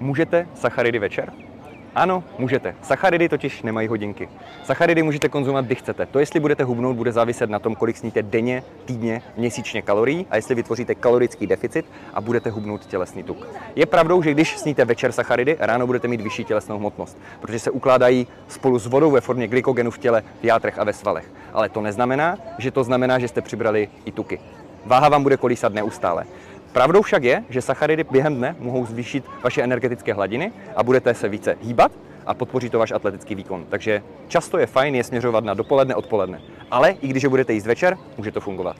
Můžete sacharidy večer? Ano, můžete. Sacharidy totiž nemají hodinky. Sacharidy můžete konzumovat, kdy chcete. To, jestli budete hubnout, bude záviset na tom, kolik sníte denně, týdně, měsíčně kalorií a jestli vytvoříte kalorický deficit a budete hubnout tělesný tuk. Je pravdou, že když sníte večer sacharidy, ráno budete mít vyšší tělesnou hmotnost, protože se ukládají spolu s vodou ve formě glykogenu v těle, v játrech a ve svalech. Ale to neznamená, že to znamená, že jste přibrali i tuky. Váha vám bude kolísat neustále. Pravdou však je, že sacharidy během dne mohou zvýšit vaše energetické hladiny a budete se více hýbat a podpoří to váš atletický výkon. Takže často je fajn je směřovat na dopoledne, odpoledne. Ale i když je budete jíst večer, může to fungovat.